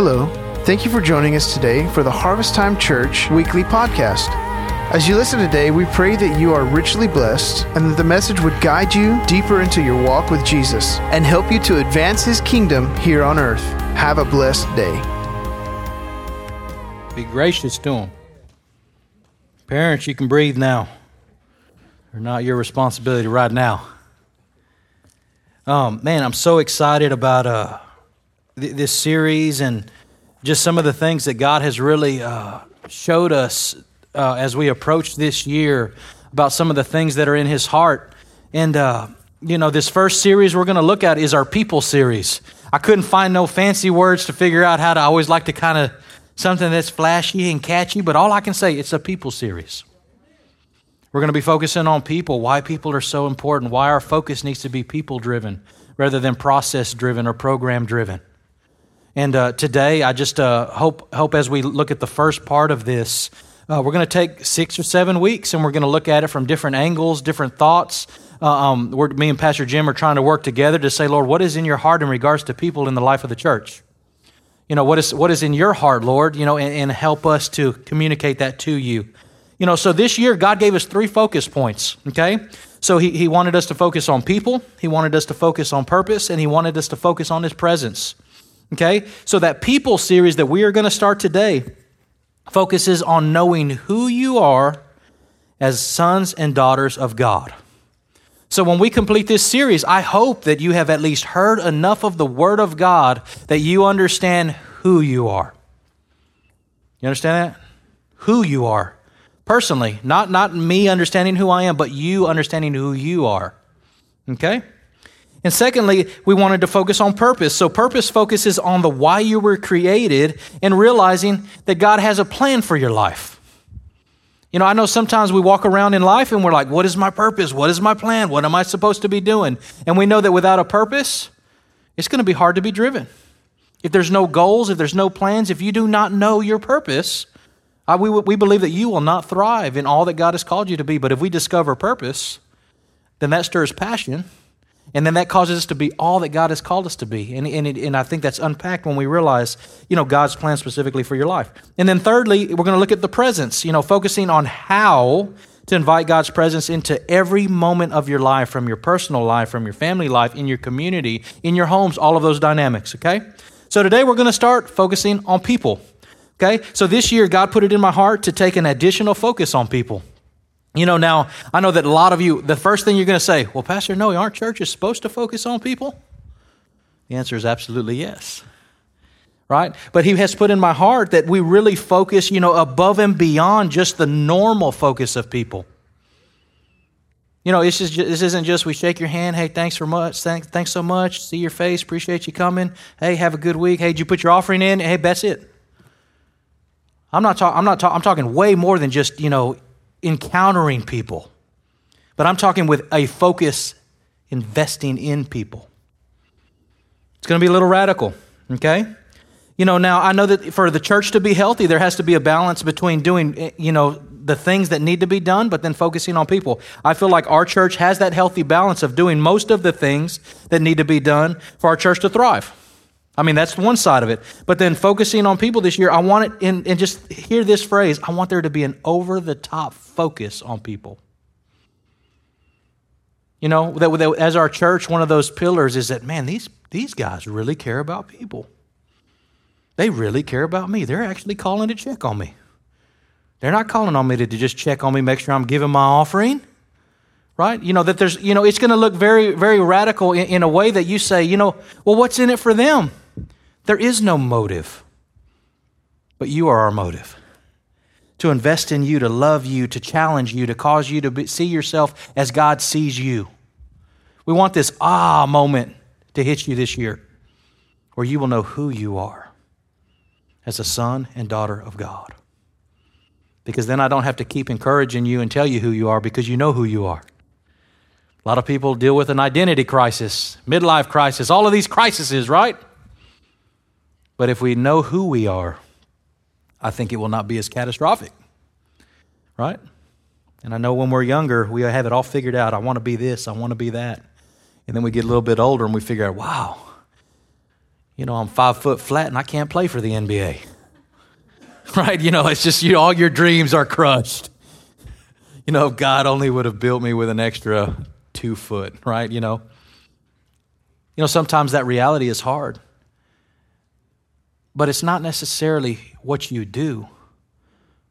Hello. Thank you for joining us today for the Harvest Time Church weekly podcast. As you listen today, we pray that you are richly blessed and that the message would guide you deeper into your walk with Jesus and help you to advance his kingdom here on earth. Have a blessed day. Be gracious to them. Parents, you can breathe now. They're not your responsibility right now. Um, man, I'm so excited about uh, th- this series and just some of the things that God has really uh, showed us uh, as we approach this year about some of the things that are in His heart. And, uh, you know, this first series we're going to look at is our people series. I couldn't find no fancy words to figure out how to, I always like to kind of something that's flashy and catchy, but all I can say, it's a people series. We're going to be focusing on people, why people are so important, why our focus needs to be people driven rather than process driven or program driven. And uh, today, I just uh, hope, hope as we look at the first part of this, uh, we're going to take six or seven weeks and we're going to look at it from different angles, different thoughts. Uh, um, me and Pastor Jim are trying to work together to say, Lord, what is in your heart in regards to people in the life of the church? You know, what is, what is in your heart, Lord? You know, and, and help us to communicate that to you. You know, so this year, God gave us three focus points, okay? So he, he wanted us to focus on people, He wanted us to focus on purpose, and He wanted us to focus on His presence. Okay? So that people series that we are going to start today focuses on knowing who you are as sons and daughters of God. So when we complete this series, I hope that you have at least heard enough of the Word of God that you understand who you are. You understand that? Who you are. Personally, not, not me understanding who I am, but you understanding who you are. Okay? And secondly, we wanted to focus on purpose. So, purpose focuses on the why you were created and realizing that God has a plan for your life. You know, I know sometimes we walk around in life and we're like, what is my purpose? What is my plan? What am I supposed to be doing? And we know that without a purpose, it's going to be hard to be driven. If there's no goals, if there's no plans, if you do not know your purpose, I, we, we believe that you will not thrive in all that God has called you to be. But if we discover purpose, then that stirs passion and then that causes us to be all that God has called us to be. And, and, and I think that's unpacked when we realize, you know, God's plan specifically for your life. And then thirdly, we're going to look at the presence, you know, focusing on how to invite God's presence into every moment of your life, from your personal life, from your family life, in your community, in your homes, all of those dynamics, okay? So today we're going to start focusing on people, okay? So this year, God put it in my heart to take an additional focus on people. You know, now, I know that a lot of you, the first thing you're going to say, well, Pastor, no, aren't churches supposed to focus on people? The answer is absolutely yes. Right? But he has put in my heart that we really focus, you know, above and beyond just the normal focus of people. You know, this, is just, this isn't just we shake your hand, hey, thanks for much, thanks, thanks so much, see your face, appreciate you coming, hey, have a good week, hey, did you put your offering in? Hey, that's it. I'm not, talking. I'm, not ta- I'm talking way more than just, you know, encountering people, but I'm talking with a focus investing in people. It's going to be a little radical, okay? You know, now I know that for the church to be healthy, there has to be a balance between doing, eh, you know, the things that need to be done, but then focusing on people. I feel like our church has that healthy balance of doing most of the things that need to be done for our church to thrive. I mean, that's one side of it. But then focusing on people this year, I want it, and, just hear this phrase I want there to be an over the top focus on people. You know, that, that, as our church, one of those pillars is that, man, these, these guys really care about people. They really care about me. They're actually calling to check on me. They're not calling on me to, to just check on me, make sure I'm giving my offering right? You know, that there's, you know, it's going to look very, very radical in, in, a way that you say, you know, well, what's in it for them? There is no motive, but you are our motive. To invest in you, to love you, to challenge you, to cause you to be, see yourself as God sees you. We want this ah moment to hit you this year where you will know who you are as a son and daughter of God. Because then I don't have to keep encouraging you and tell you who you are because you know who you are. A lot of people deal with an identity crisis, midlife crisis, all of these crises, right? But if we know who we are, I think it will not be as catastrophic. Right? And I know when we're younger, we have it all figured out. I want to be this, I want to be that. And then we get a little bit older and we figure out, wow, you know, I'm five foot flat and I can't play for the NBA. right? You know, it's just you, all your dreams are crushed. You know, God only would have built me with an extra two foot, right? You know, you know, sometimes that reality is hard, but it's not necessarily what you do,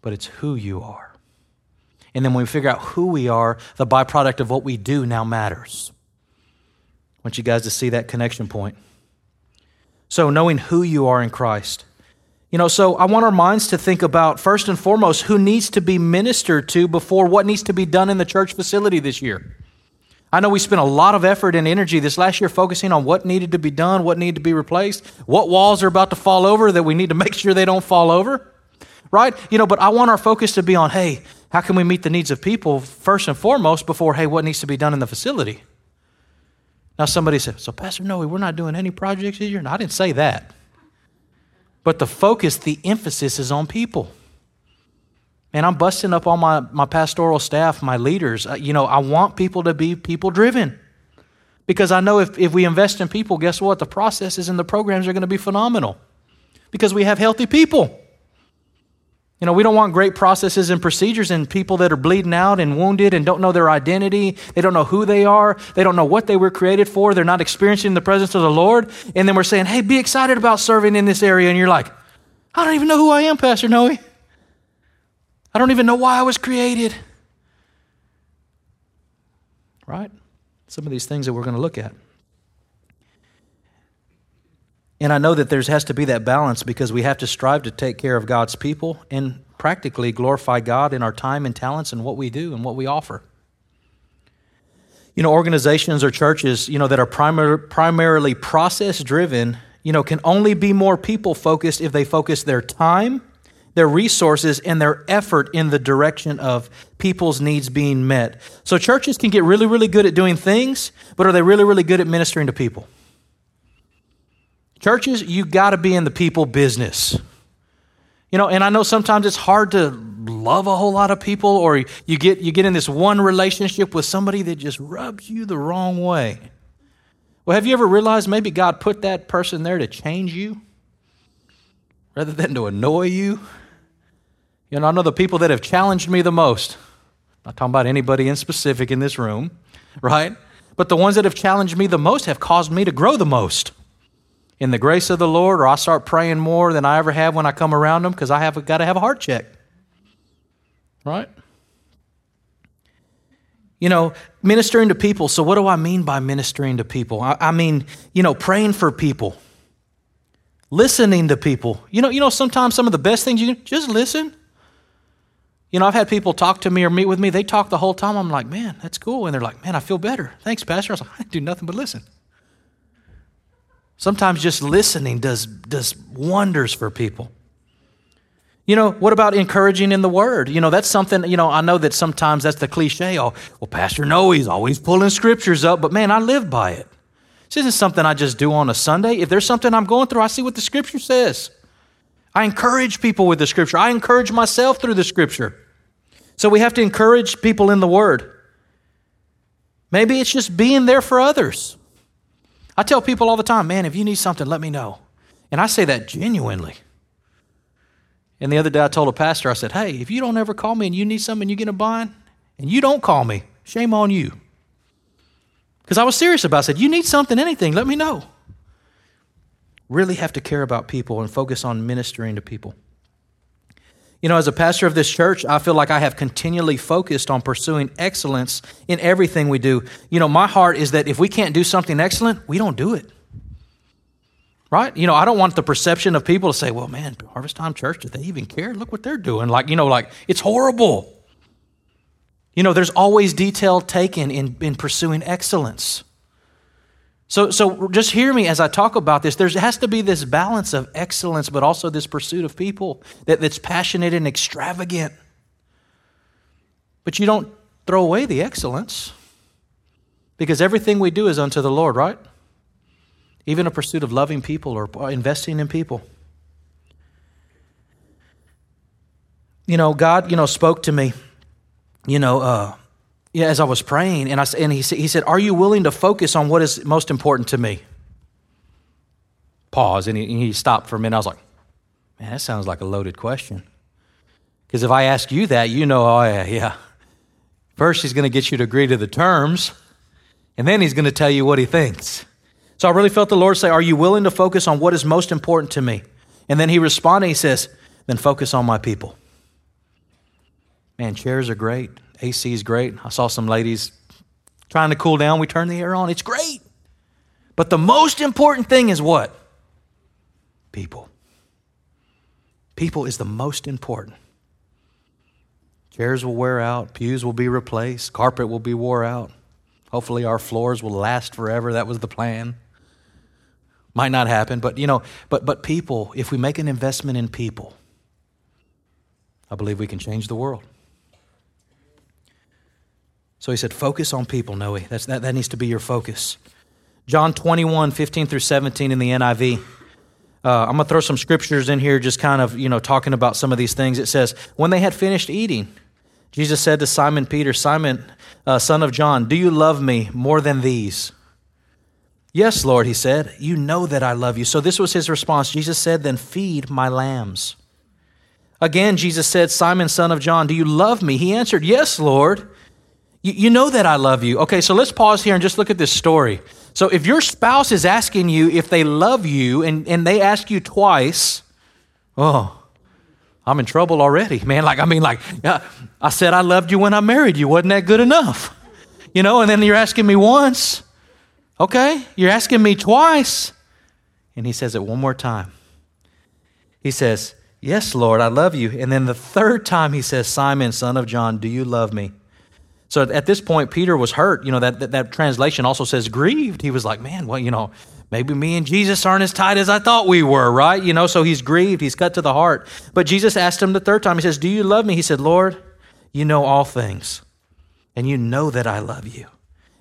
but it's who you are. And then when we figure out who we are, the byproduct of what we do now matters. I want you guys to see that connection point. So, knowing who you are in Christ. You know, so I want our minds to think about first and foremost who needs to be ministered to before what needs to be done in the church facility this year. I know we spent a lot of effort and energy this last year focusing on what needed to be done, what needed to be replaced, what walls are about to fall over that we need to make sure they don't fall over. Right? You know, but I want our focus to be on, hey, how can we meet the needs of people first and foremost before, hey, what needs to be done in the facility? Now somebody said, So Pastor Noe, we're not doing any projects this year? I didn't say that. But the focus, the emphasis is on people. And I'm busting up all my, my pastoral staff, my leaders. Uh, you know, I want people to be people driven. Because I know if, if we invest in people, guess what? The processes and the programs are going to be phenomenal. Because we have healthy people. You know, we don't want great processes and procedures and people that are bleeding out and wounded and don't know their identity. They don't know who they are. They don't know what they were created for. They're not experiencing the presence of the Lord. And then we're saying, hey, be excited about serving in this area. And you're like, I don't even know who I am, Pastor Noe. I don't even know why I was created. Right? Some of these things that we're going to look at. And I know that there has to be that balance because we have to strive to take care of God's people and practically glorify God in our time and talents and what we do and what we offer. You know, organizations or churches, you know, that are primar- primarily process driven, you know, can only be more people focused if they focus their time, their resources, and their effort in the direction of people's needs being met. So churches can get really, really good at doing things, but are they really, really good at ministering to people? Churches, you got to be in the people business. You know, and I know sometimes it's hard to love a whole lot of people or you get you get in this one relationship with somebody that just rubs you the wrong way. Well, have you ever realized maybe God put that person there to change you rather than to annoy you? You know, I know the people that have challenged me the most. I'm not talking about anybody in specific in this room, right? But the ones that have challenged me the most have caused me to grow the most in the grace of the Lord, or I start praying more than I ever have when I come around them because I have got to have a heart check. Right? You know, ministering to people. So, what do I mean by ministering to people? I, I mean, you know, praying for people, listening to people. You know, you know, sometimes some of the best things you can just listen. You know, I've had people talk to me or meet with me. They talk the whole time. I'm like, man, that's cool. And they're like, man, I feel better. Thanks, Pastor. I was like, I do nothing but listen. Sometimes just listening does, does wonders for people. You know, what about encouraging in the word? You know, that's something, you know, I know that sometimes that's the cliche. Oh, well, Pastor Noe, he's always pulling scriptures up, but man, I live by it. This isn't something I just do on a Sunday. If there's something I'm going through, I see what the scripture says. I encourage people with the scripture. I encourage myself through the scripture. So we have to encourage people in the word. Maybe it's just being there for others. I tell people all the time, man, if you need something, let me know. And I say that genuinely. And the other day I told a pastor, I said, hey, if you don't ever call me and you need something, and you get a bind, and you don't call me, shame on you. Because I was serious about it. I said, you need something, anything, let me know. Really have to care about people and focus on ministering to people. You know, as a pastor of this church, I feel like I have continually focused on pursuing excellence in everything we do. You know, my heart is that if we can't do something excellent, we don't do it. Right? You know, I don't want the perception of people to say, well, man, Harvest Time Church, do they even care? Look what they're doing. Like, you know, like, it's horrible. You know, there's always detail taken in, in pursuing excellence. So, so just hear me as I talk about this. There has to be this balance of excellence, but also this pursuit of people that, that's passionate and extravagant. But you don't throw away the excellence because everything we do is unto the Lord, right? Even a pursuit of loving people or investing in people. You know, God, you know, spoke to me, you know, uh, yeah, as I was praying, and, I, and he, he said, Are you willing to focus on what is most important to me? pause, and he, and he stopped for a minute. I was like, man, that sounds like a loaded question. Because if I ask you that, you know, oh, yeah, yeah. First, he's going to get you to agree to the terms, and then he's going to tell you what he thinks. So I really felt the Lord say, Are you willing to focus on what is most important to me? And then he responded, He says, Then focus on my people. Man, chairs are great. AC is great. I saw some ladies trying to cool down. We turn the air on. It's great. But the most important thing is what? People. People is the most important. Chairs will wear out, pews will be replaced, carpet will be wore out. Hopefully, our floors will last forever. That was the plan. Might not happen, but you know, but but people, if we make an investment in people, I believe we can change the world. So he said, focus on people, Noe. That's, that, that needs to be your focus. John 21, 15 through 17 in the NIV. Uh, I'm going to throw some scriptures in here, just kind of, you know, talking about some of these things. It says, When they had finished eating, Jesus said to Simon Peter, Simon, uh, son of John, do you love me more than these? Yes, Lord, he said, You know that I love you. So this was his response. Jesus said, Then feed my lambs. Again, Jesus said, Simon, son of John, do you love me? He answered, Yes, Lord. You, you know that I love you. Okay, so let's pause here and just look at this story. So if your spouse is asking you if they love you and, and they ask you twice, oh, I'm in trouble already, man. Like, I mean, like, I said I loved you when I married you. Wasn't that good enough? You know, and then you're asking me once. Okay, you're asking me twice. And he says it one more time. He says, Yes, Lord, I love you. And then the third time he says, Simon, son of John, do you love me? So at this point, Peter was hurt. You know, that, that, that, translation also says grieved. He was like, man, well, you know, maybe me and Jesus aren't as tight as I thought we were, right? You know, so he's grieved. He's cut to the heart. But Jesus asked him the third time, he says, Do you love me? He said, Lord, you know all things, and you know that I love you.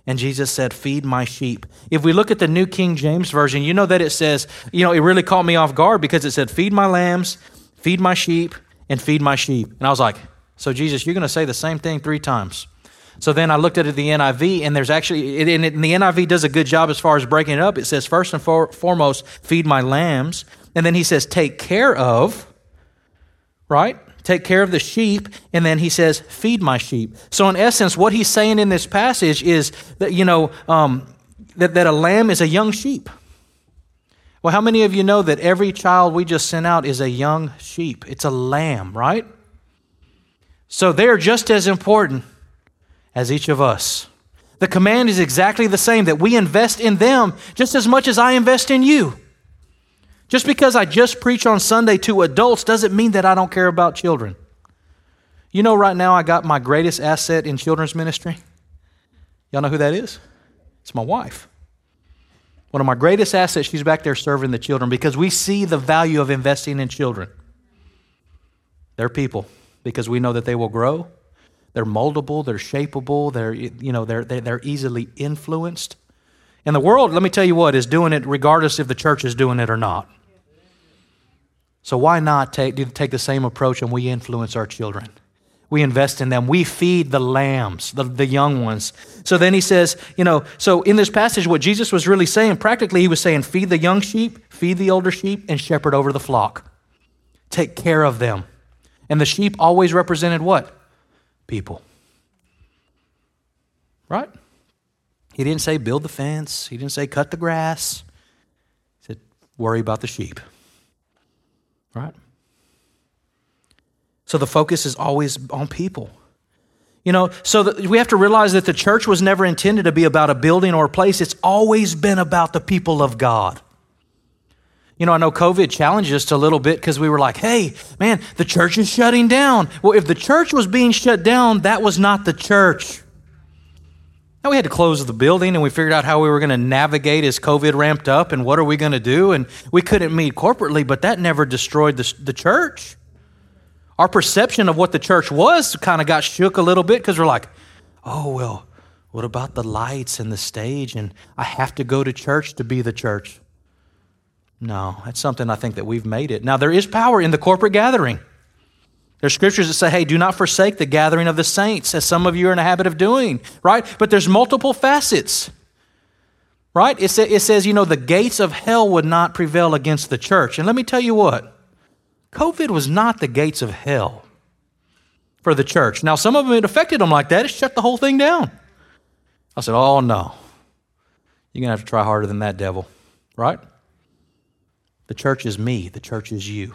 And Jesus said, Feed my sheep. If we look at the New King James Version, you know that it says, you know, it really caught me off guard because it said, Feed my lambs, feed my sheep, and feed my sheep. And I was like, So, Jesus, you're going to say the same thing three times. So then I looked at the NIV, and there's actually, and the NIV does a good job as far as breaking it up. It says, first and for, foremost, feed my lambs. And then he says, take care of, right? Take care of the sheep. And then he says, feed my sheep. So in essence, what he's saying in this passage is that, you know, um, that, that a lamb is a young sheep. Well, how many of you know that every child we just sent out is a young sheep? It's a lamb, right? So they're just as important as each of us. The command is exactly the same that we invest in them just as much as I invest in you. Just because I just preach on Sunday to adults doesn't mean that I don't care about children. You know, right now I got my greatest asset in children's ministry. Y'all know who that is? It's my wife. One of my greatest assets, she's back there serving the children because we see the value of investing in children. They're people because we know that they will grow they're moldable, they're shapeable, they're, you know, they're, they're easily influenced. And the world, let me tell you what, is doing it regardless if the church is doing it or not. So why not take, take the same approach and we influence our children? We invest in them. We feed the lambs, the, the young ones. So then he says, you know, so in this passage, what Jesus was really saying, practically, he was saying, feed the young sheep, feed the older sheep, and shepherd over the flock. Take care of them. And the sheep always represented what? People. Right? He didn't say build the fence, he didn't say cut the grass. He said worry about the sheep. Right? So the focus is always on people. You know, so we have to realize that the church was never intended to be about a building or a place. It's always been about the people of God. You know, I know COVID challenged us a little bit because we were like, hey, man, the church is shutting down. Well, if the church was being shut down, that was not the church. Now we had to close the building and we figured out how we were going to navigate as COVID ramped up and what are we going to do. And we couldn't meet corporately, but that never destroyed the, the church. Our perception of what the church was kind of got shook a little bit because we're like, oh, well, what about the lights and the stage? And I have to go to church to be the church. No, that's something I think that we've made it. Now, there is power in the corporate gathering. There's scriptures that say, hey, do not forsake the gathering of the saints, as some of you are in a habit of doing, right? But there's multiple facets, Right? It, sa- it says, you know, the gates of hell would not prevail against the church. And let me tell you what COVID was not the gates of hell for the church. Now, some of them, it affected them like that. It shut the whole thing down. I said, oh, no. You're going to have to try harder than that, devil. Right? The church is me, the church is you.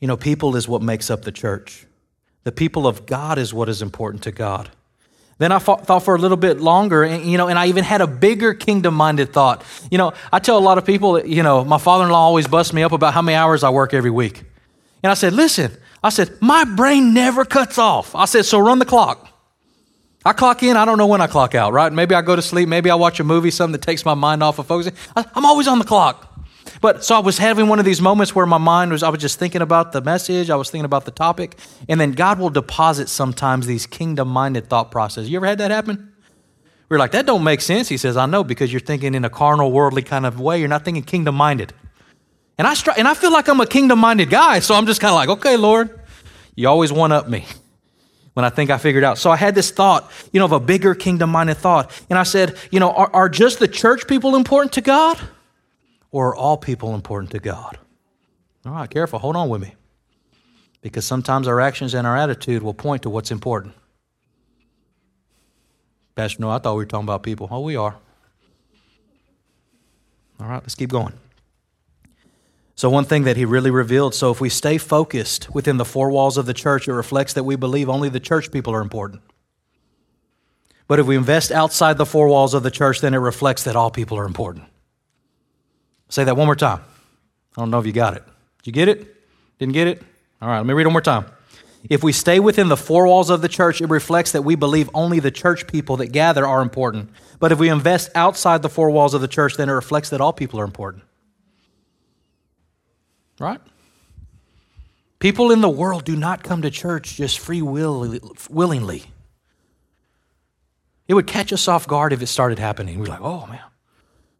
You know, people is what makes up the church. The people of God is what is important to God. Then I thought for a little bit longer, and, you know, and I even had a bigger kingdom minded thought. You know, I tell a lot of people, that, you know, my father in law always busts me up about how many hours I work every week. And I said, listen, I said, my brain never cuts off. I said, so run the clock. I clock in, I don't know when I clock out, right? Maybe I go to sleep, maybe I watch a movie, something that takes my mind off of focusing. I'm always on the clock. But so I was having one of these moments where my mind was, I was just thinking about the message, I was thinking about the topic, and then God will deposit sometimes these kingdom minded thought processes. You ever had that happen? We're like, that don't make sense. He says, I know, because you're thinking in a carnal, worldly kind of way. You're not thinking kingdom minded. And I, stri- and I feel like I'm a kingdom minded guy, so I'm just kind of like, okay, Lord, you always one up me when I think I figured out. So I had this thought, you know, of a bigger kingdom minded thought. And I said, you know, are, are just the church people important to God? Or are all people important to God? All right, careful. Hold on with me. Because sometimes our actions and our attitude will point to what's important. Pastor, no, I thought we were talking about people. Oh, we are. All right, let's keep going. So, one thing that he really revealed so, if we stay focused within the four walls of the church, it reflects that we believe only the church people are important. But if we invest outside the four walls of the church, then it reflects that all people are important. Say that one more time. I don't know if you got it. Did you get it? Didn't get it? All right, let me read one more time. If we stay within the four walls of the church, it reflects that we believe only the church people that gather are important. But if we invest outside the four walls of the church, then it reflects that all people are important. Right? People in the world do not come to church just free will, willingly. It would catch us off guard if it started happening. We're like, oh man,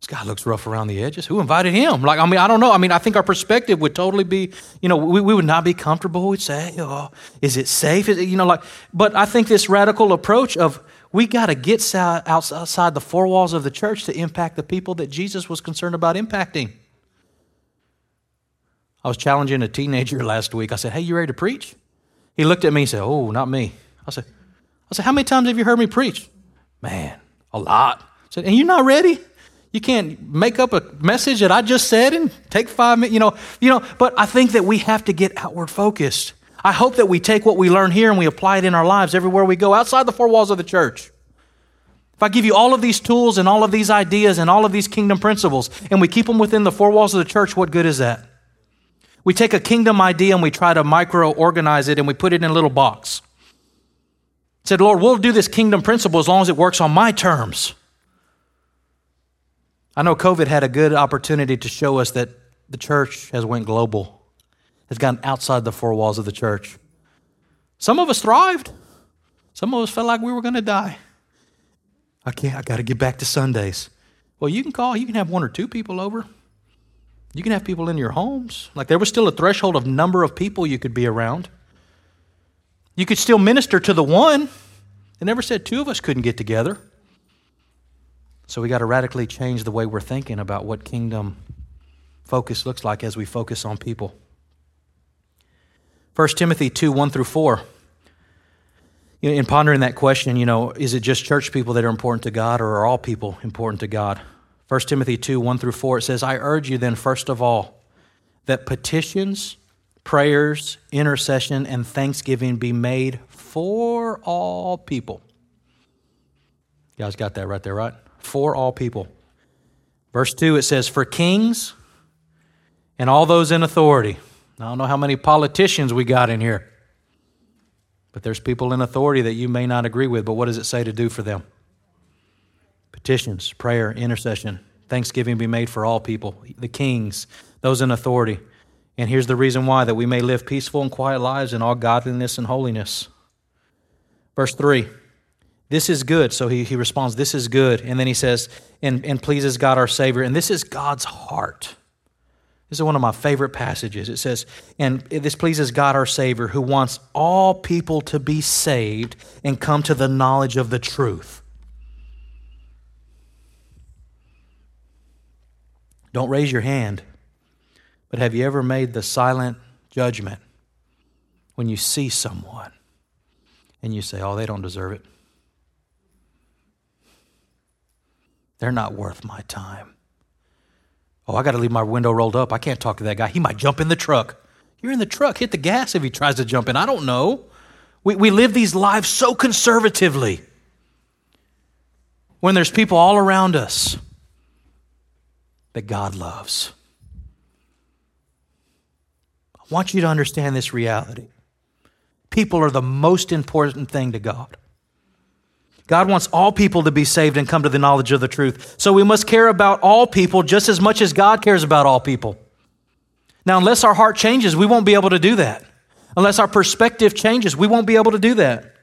this guy looks rough around the edges. Who invited him? Like, I mean, I don't know. I mean, I think our perspective would totally be, you know, we, we would not be comfortable. We'd say, oh, is it safe? Is it, you know, like, but I think this radical approach of we got to get outside the four walls of the church to impact the people that Jesus was concerned about impacting. I was challenging a teenager last week. I said, Hey, you ready to preach? He looked at me and said, Oh, not me. I said, I said, How many times have you heard me preach? Man, a lot. I said, And you're not ready? You can't make up a message that I just said and take five minutes, you know, you know, but I think that we have to get outward focused. I hope that we take what we learn here and we apply it in our lives everywhere we go, outside the four walls of the church. If I give you all of these tools and all of these ideas and all of these kingdom principles and we keep them within the four walls of the church, what good is that? We take a kingdom idea and we try to micro organize it and we put it in a little box. Said, Lord, we'll do this kingdom principle as long as it works on my terms. I know COVID had a good opportunity to show us that the church has went global, has gone outside the four walls of the church. Some of us thrived. Some of us felt like we were going to die. I can't, I got to get back to Sundays. Well, you can call, you can have one or two people over. You can have people in your homes. Like there was still a threshold of number of people you could be around. You could still minister to the one. It never said two of us couldn't get together. So we got to radically change the way we're thinking about what kingdom focus looks like as we focus on people. 1 Timothy 2 1 through 4. In pondering that question, you know, is it just church people that are important to God or are all people important to God? 1 Timothy 2 1 through 4, it says, I urge you then, first of all, that petitions, prayers, intercession, and thanksgiving be made for all people. You guys got that right there, right? For all people. Verse 2, it says, For kings and all those in authority. I don't know how many politicians we got in here, but there's people in authority that you may not agree with, but what does it say to do for them? Petitions, prayer, intercession, thanksgiving be made for all people, the kings, those in authority. And here's the reason why that we may live peaceful and quiet lives in all godliness and holiness. Verse 3 This is good. So he, he responds, This is good. And then he says, and, and pleases God our Savior. And this is God's heart. This is one of my favorite passages. It says, and this pleases God our Savior, who wants all people to be saved and come to the knowledge of the truth. Don't raise your hand, but have you ever made the silent judgment when you see someone and you say, oh, they don't deserve it? They're not worth my time. Oh, I got to leave my window rolled up. I can't talk to that guy. He might jump in the truck. You're in the truck. Hit the gas if he tries to jump in. I don't know. We, we live these lives so conservatively when there's people all around us that God loves. I want you to understand this reality. People are the most important thing to God. God wants all people to be saved and come to the knowledge of the truth. So we must care about all people just as much as God cares about all people. Now, unless our heart changes, we won't be able to do that. Unless our perspective changes, we won't be able to do that.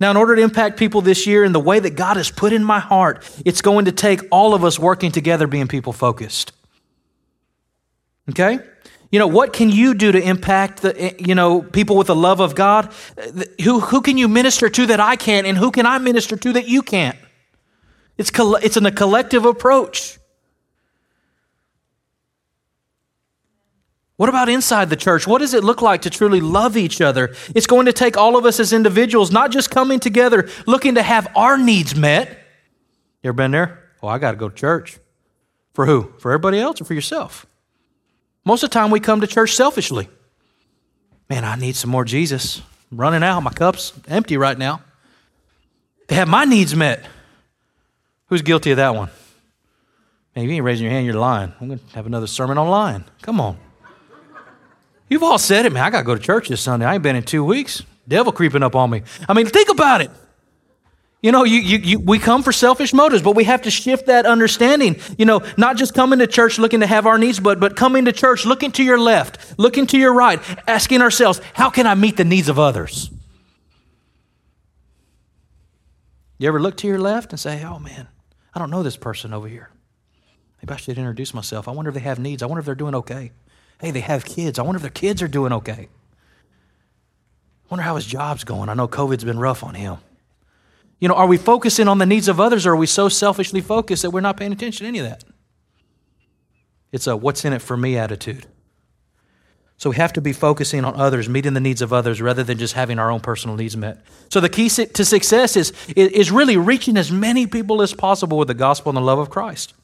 Now, in order to impact people this year in the way that God has put in my heart, it's going to take all of us working together being people focused. Okay? You know, what can you do to impact the, eh, you know, people with the love of God? Who, who can you minister to that I can't, and who can I minister to that you can't? It's, it's in a collective approach. What about inside the church? What does it look like to truly love each other? It's going to take all of us as individuals, not just coming together looking to have our needs met. You ever been there? Oh, I got to go to church. For who? For everybody else or for yourself? Most of the time, we come to church selfishly. Man, I need some more Jesus. I'm running out. My cup's empty right now. To have my needs met. Who's guilty of that one? Man, if you ain't raising your hand, you're lying. I'm going to have another sermon on lying. Come on. You've all said it, man. I got to go to church this Sunday. I ain't been in two weeks. Devil creeping up on me. I mean, think about it. You know, you, you, you, we come for selfish motives, but we have to shift that understanding. You know, not just coming to church looking to have our needs, but, but coming to church looking to your left, looking to your right, asking ourselves, how can I meet the needs of others? You ever look to your left and say, oh man, I don't know this person over here. Maybe I should introduce myself. I wonder if they have needs. I wonder if they're doing okay. Hey, they have kids. I wonder if their kids are doing okay. I wonder how his job's going. I know COVID's been rough on him. You know, are we focusing on the needs of others or are we so selfishly focused that we're not paying attention to any of that? It's a what's in it for me attitude. So we have to be focusing on others, meeting the needs of others, rather than just having our own personal needs met. So the key to success is, is really reaching as many people as possible with the gospel and the love of Christ.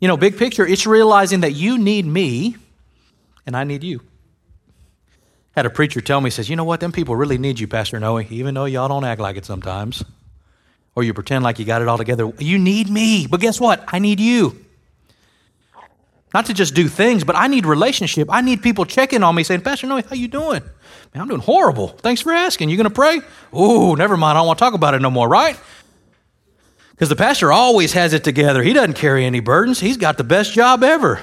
You know, big picture, it's realizing that you need me and I need you had a preacher tell me, says, you know what, them people really need you, Pastor Noe, even though y'all don't act like it sometimes. Or you pretend like you got it all together. You need me, but guess what? I need you. Not to just do things, but I need relationship. I need people checking on me saying, Pastor Noe, how you doing? Man, I'm doing horrible. Thanks for asking. You gonna pray? Oh, never mind. I don't want to talk about it no more, right? Because the pastor always has it together. He doesn't carry any burdens. He's got the best job ever.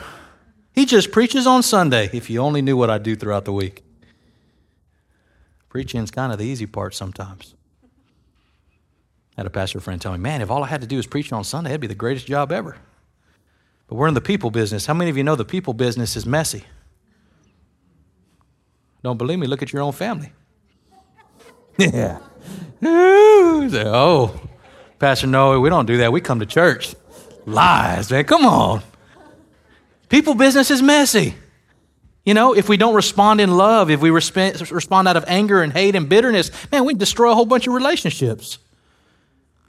He just preaches on Sunday. If you only knew what I do throughout the week. Preaching's kind of the easy part sometimes. I had a pastor friend tell me, man, if all I had to do was preach on Sunday, it'd be the greatest job ever. But we're in the people business. How many of you know the people business is messy? Don't believe me? Look at your own family. Yeah. oh, Pastor Noe, we don't do that. We come to church. Lies, man. Come on. People business is messy. You know, if we don't respond in love, if we respond out of anger and hate and bitterness, man, we destroy a whole bunch of relationships.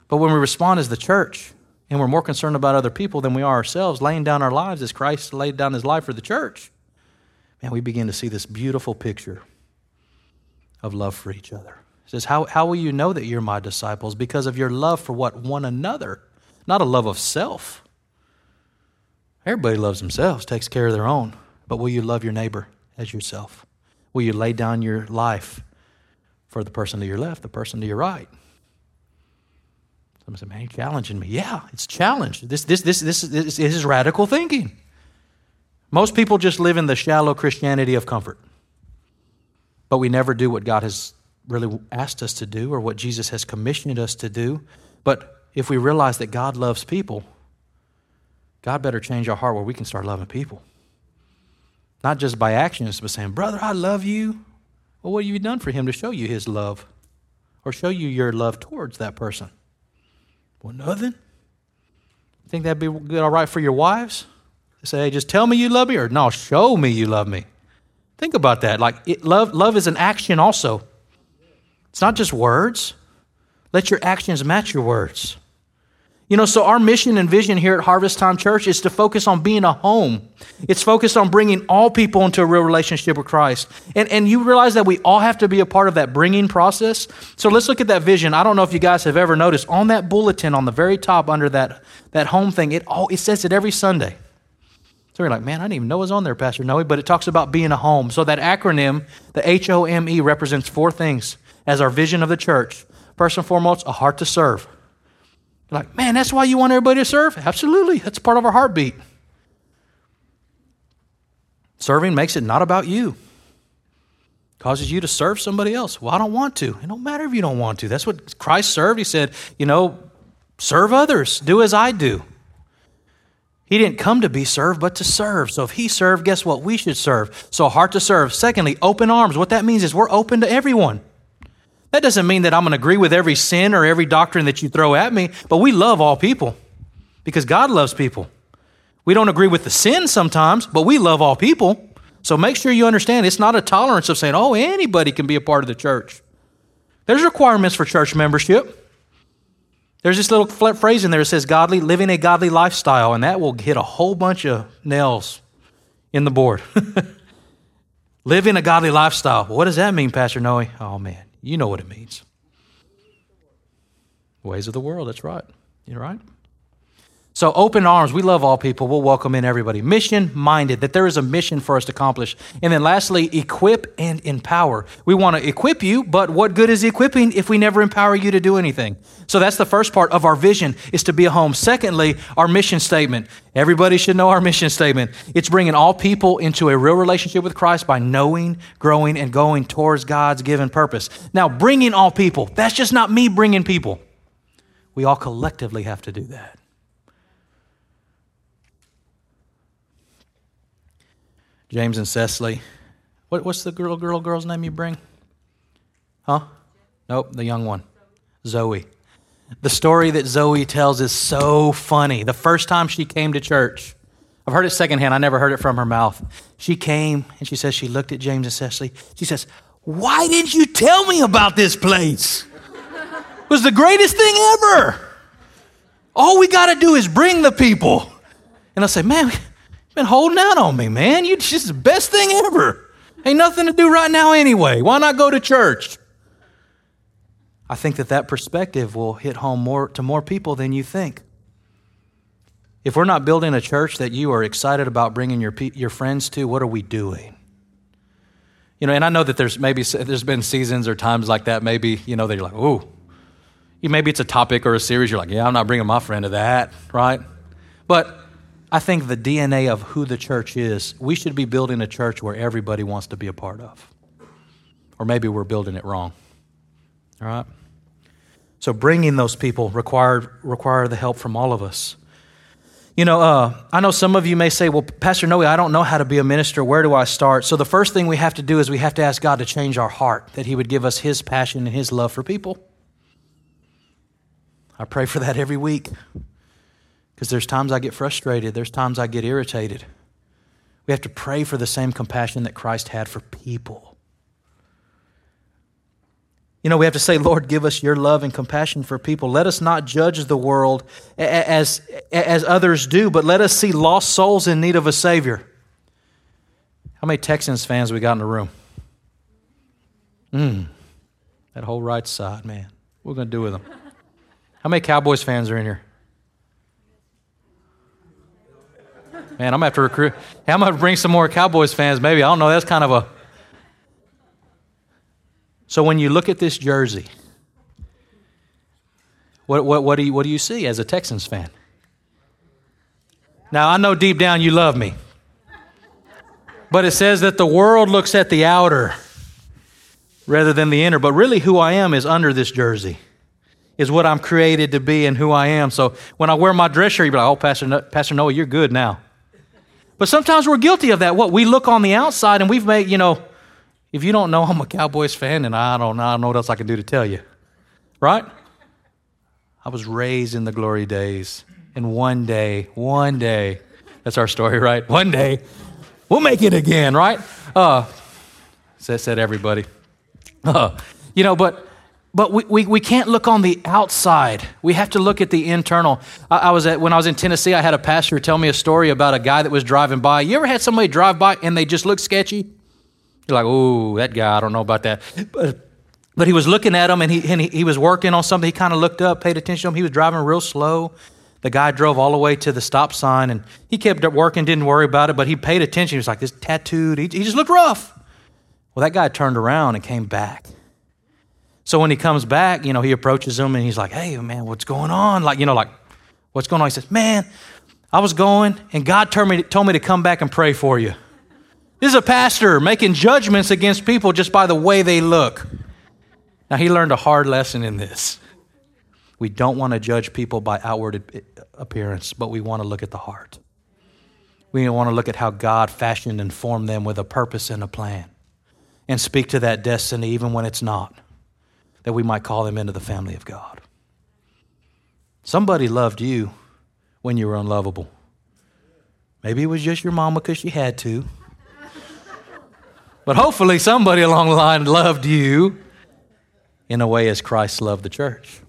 But when we respond as the church and we're more concerned about other people than we are ourselves, laying down our lives as Christ laid down his life for the church, man, we begin to see this beautiful picture of love for each other. It says, how, how will you know that you're my disciples? Because of your love for what? One another, not a love of self. Everybody loves themselves, takes care of their own. But will you love your neighbor as yourself? Will you lay down your life for the person to your left, the person to your right? Someone said, Man, you're challenging me. Yeah, it's challenge. This, this, this, this, this is radical thinking. Most people just live in the shallow Christianity of comfort. But we never do what God has really asked us to do or what Jesus has commissioned us to do. But if we realize that God loves people, God better change our heart where we can start loving people. Not just by actions, but saying, Brother, I love you. Well, what have you done for him to show you his love or show you your love towards that person? Well, nothing. Think that'd be good, all right for your wives? They say, hey, just tell me you love me, or no, show me you love me. Think about that. Like, it, love, love is an action also. It's not just words. Let your actions match your words. You know, so our mission and vision here at Harvest Time Church is to focus on being a home. It's focused on bringing all people into a real relationship with Christ. And, and you realize that we all have to be a part of that bringing process. So let's look at that vision. I don't know if you guys have ever noticed on that bulletin on the very top under that, that home thing, it, all, it says it every Sunday. So you're like, man, I didn't even know it was on there, Pastor Noe, but it talks about being a home. So that acronym, the H O M E, represents four things as our vision of the church. First and foremost, a heart to serve. You're like, man, that's why you want everybody to serve? Absolutely. That's part of our heartbeat. Serving makes it not about you. Causes you to serve somebody else. Well, I don't want to. It don't matter if you don't want to. That's what Christ served. He said, you know, serve others. Do as I do. He didn't come to be served, but to serve. So if he served, guess what? We should serve. So heart to serve. Secondly, open arms. What that means is we're open to everyone. That doesn't mean that I'm going to agree with every sin or every doctrine that you throw at me, but we love all people because God loves people. We don't agree with the sin sometimes, but we love all people. So make sure you understand it's not a tolerance of saying, oh, anybody can be a part of the church. There's requirements for church membership. There's this little phrase in there that says godly, living a godly lifestyle, and that will hit a whole bunch of nails in the board. living a godly lifestyle. What does that mean, Pastor Noe? Oh, man. You know what it means. Ways of the world, that's right. You're right. So, open arms. We love all people. We'll welcome in everybody. Mission minded, that there is a mission for us to accomplish. And then, lastly, equip and empower. We want to equip you, but what good is equipping if we never empower you to do anything? So, that's the first part of our vision is to be a home. Secondly, our mission statement. Everybody should know our mission statement. It's bringing all people into a real relationship with Christ by knowing, growing, and going towards God's given purpose. Now, bringing all people, that's just not me bringing people. We all collectively have to do that. James and Cecily. What, what's the girl, girl, girl's name you bring? Huh? Nope, the young one. Zoe. The story that Zoe tells is so funny. The first time she came to church, I've heard it secondhand, I never heard it from her mouth. She came and she says, she looked at James and Cecily. She says, Why didn't you tell me about this place? It was the greatest thing ever. All we got to do is bring the people. And I say, Man, been holding out on me, man. You just the best thing ever. Ain't nothing to do right now anyway. Why not go to church? I think that that perspective will hit home more to more people than you think. If we're not building a church that you are excited about bringing your your friends to, what are we doing? You know, and I know that there's maybe there's been seasons or times like that. Maybe you know that you're like, oh, you maybe it's a topic or a series. You're like, yeah, I'm not bringing my friend to that, right? But I think the DNA of who the church is, we should be building a church where everybody wants to be a part of. Or maybe we're building it wrong. All right? So bringing those people require, require the help from all of us. You know, uh, I know some of you may say, well, Pastor Noe, I don't know how to be a minister. Where do I start? So the first thing we have to do is we have to ask God to change our heart, that He would give us His passion and His love for people. I pray for that every week. Because there's times I get frustrated, there's times I get irritated. We have to pray for the same compassion that Christ had for people. You know, we have to say, Lord, give us your love and compassion for people. Let us not judge the world as, as others do, but let us see lost souls in need of a Savior. How many Texans fans we got in the room? Mm, that whole right side, man. What are we going to do with them? How many Cowboys fans are in here? Man, I'm going to have to recruit. Hey, I'm going to bring some more Cowboys fans, maybe. I don't know. That's kind of a. So when you look at this jersey, what, what, what, do you, what do you see as a Texans fan? Now, I know deep down you love me. But it says that the world looks at the outer rather than the inner. But really, who I am is under this jersey. is what I'm created to be and who I am. So when I wear my dress shirt, you'd be like, oh, Pastor, Pastor Noe, you're good now. But sometimes we're guilty of that. What? We look on the outside and we've made, you know, if you don't know I'm a Cowboys fan, and I don't, I don't know what else I can do to tell you. Right? I was raised in the glory days. And one day, one day, that's our story, right? One day, we'll make it again, right? Uh, said, said everybody. Uh, you know, but but we, we, we can't look on the outside. We have to look at the internal. I, I, was at, when I was in Tennessee, I had a pastor tell me a story about a guy that was driving by. You ever had somebody drive by and they just look sketchy? You're like, oh, that guy, I don't know about that. But, but he was looking at him and he, and he, he was working on something. He kind of looked up, paid attention to him. He was driving real slow. The guy drove all the way to the stop sign and he kept working, didn't worry about it, but he paid attention. He was like, this tattooed. He, he just looked rough. Well, that guy turned around and came back. So when he comes back, you know, he approaches him and he's like, hey, man, what's going on? Like, you know, like, what's going on? He says, man, I was going and God told me, told me to come back and pray for you. This is a pastor making judgments against people just by the way they look. Now, he learned a hard lesson in this. We don't want to judge people by outward appearance, but we want to look at the heart. We want to look at how God fashioned and formed them with a purpose and a plan and speak to that destiny even when it's not that we might call them into the family of God. Somebody loved you when you were unlovable. Maybe it was just your mama because she had to. But hopefully, somebody along the line loved you in a way as Christ loved the church.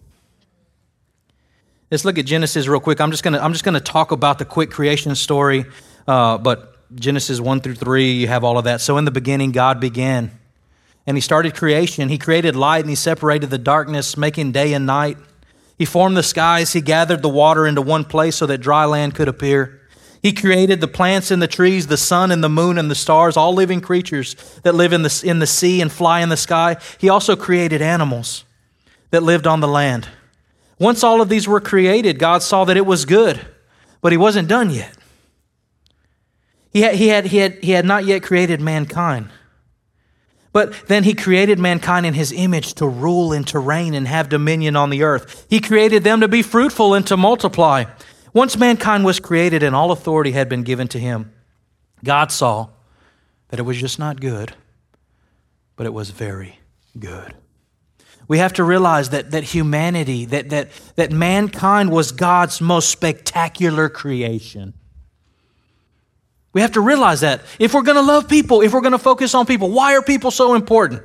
Let's look at Genesis real quick. I'm just gonna I'm just gonna talk about the quick creation story, uh, but Genesis one through three, you have all of that. So in the beginning, God began and he started creation. He created light and he separated the darkness, making day and night. He formed the skies. He gathered the water into one place so that dry land could appear. He created the plants and the trees, the sun and the moon and the stars, all living creatures that live in the, in the sea and fly in the sky. He also created animals that lived on the land. Once all of these were created, God saw that it was good, but He wasn't done yet. He had, he had, he had, he had not yet created mankind. But then he created mankind in his image to rule and to reign and have dominion on the earth. He created them to be fruitful and to multiply. Once mankind was created and all authority had been given to him, God saw that it was just not good, but it was very good. We have to realize that, that humanity, that, that, that mankind was God's most spectacular creation. We have to realize that. If we're going to love people, if we're going to focus on people, why are people so important?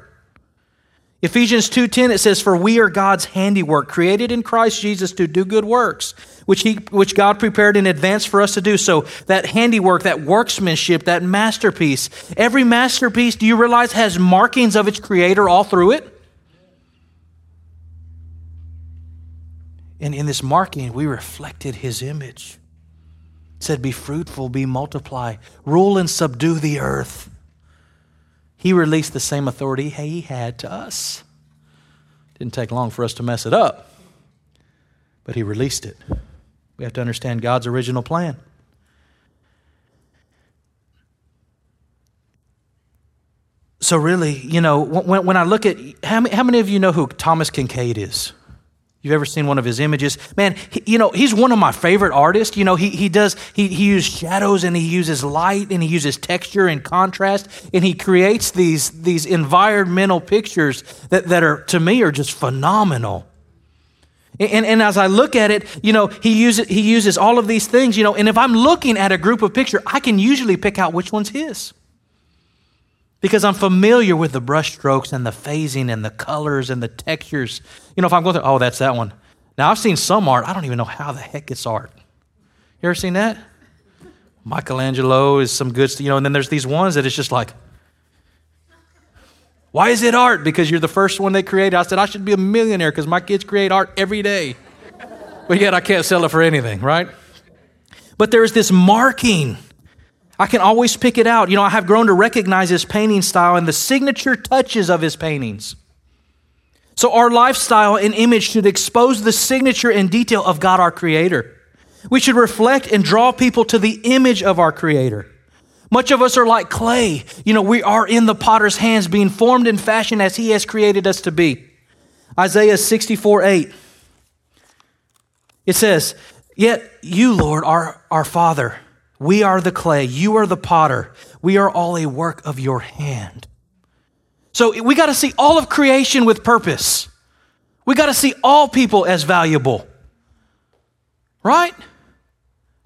Ephesians 2:10 it says for we are God's handiwork created in Christ Jesus to do good works which he which God prepared in advance for us to do so that handiwork that workmanship that masterpiece every masterpiece do you realize has markings of its creator all through it and in this marking we reflected his image said, Be fruitful, be multiply, rule and subdue the earth. He released the same authority he had to us. Didn't take long for us to mess it up, but he released it. We have to understand God's original plan. So, really, you know, when, when I look at how many, how many of you know who Thomas Kinkade is? You've ever seen one of his images? Man, he, you know, he's one of my favorite artists. You know, he, he does, he, he uses shadows and he uses light and he uses texture and contrast and he creates these, these environmental pictures that, that are, to me, are just phenomenal. And, and as I look at it, you know, he uses, he uses all of these things, you know, and if I'm looking at a group of picture, I can usually pick out which one's his because I'm familiar with the brushstrokes and the phasing and the colors and the textures. You know, if I'm going through, oh, that's that one. Now, I've seen some art, I don't even know how the heck it's art. You ever seen that? Michelangelo is some good, you know, and then there's these ones that it's just like, why is it art? Because you're the first one they created. I said, I should be a millionaire because my kids create art every day. But yet I can't sell it for anything, right? But there's this marking I can always pick it out. You know, I have grown to recognize his painting style and the signature touches of his paintings. So, our lifestyle and image should expose the signature and detail of God, our Creator. We should reflect and draw people to the image of our Creator. Much of us are like clay. You know, we are in the potter's hands, being formed and fashioned as he has created us to be. Isaiah 64 8. It says, Yet you, Lord, are our Father. We are the clay. You are the potter. We are all a work of your hand. So we got to see all of creation with purpose. We got to see all people as valuable. Right?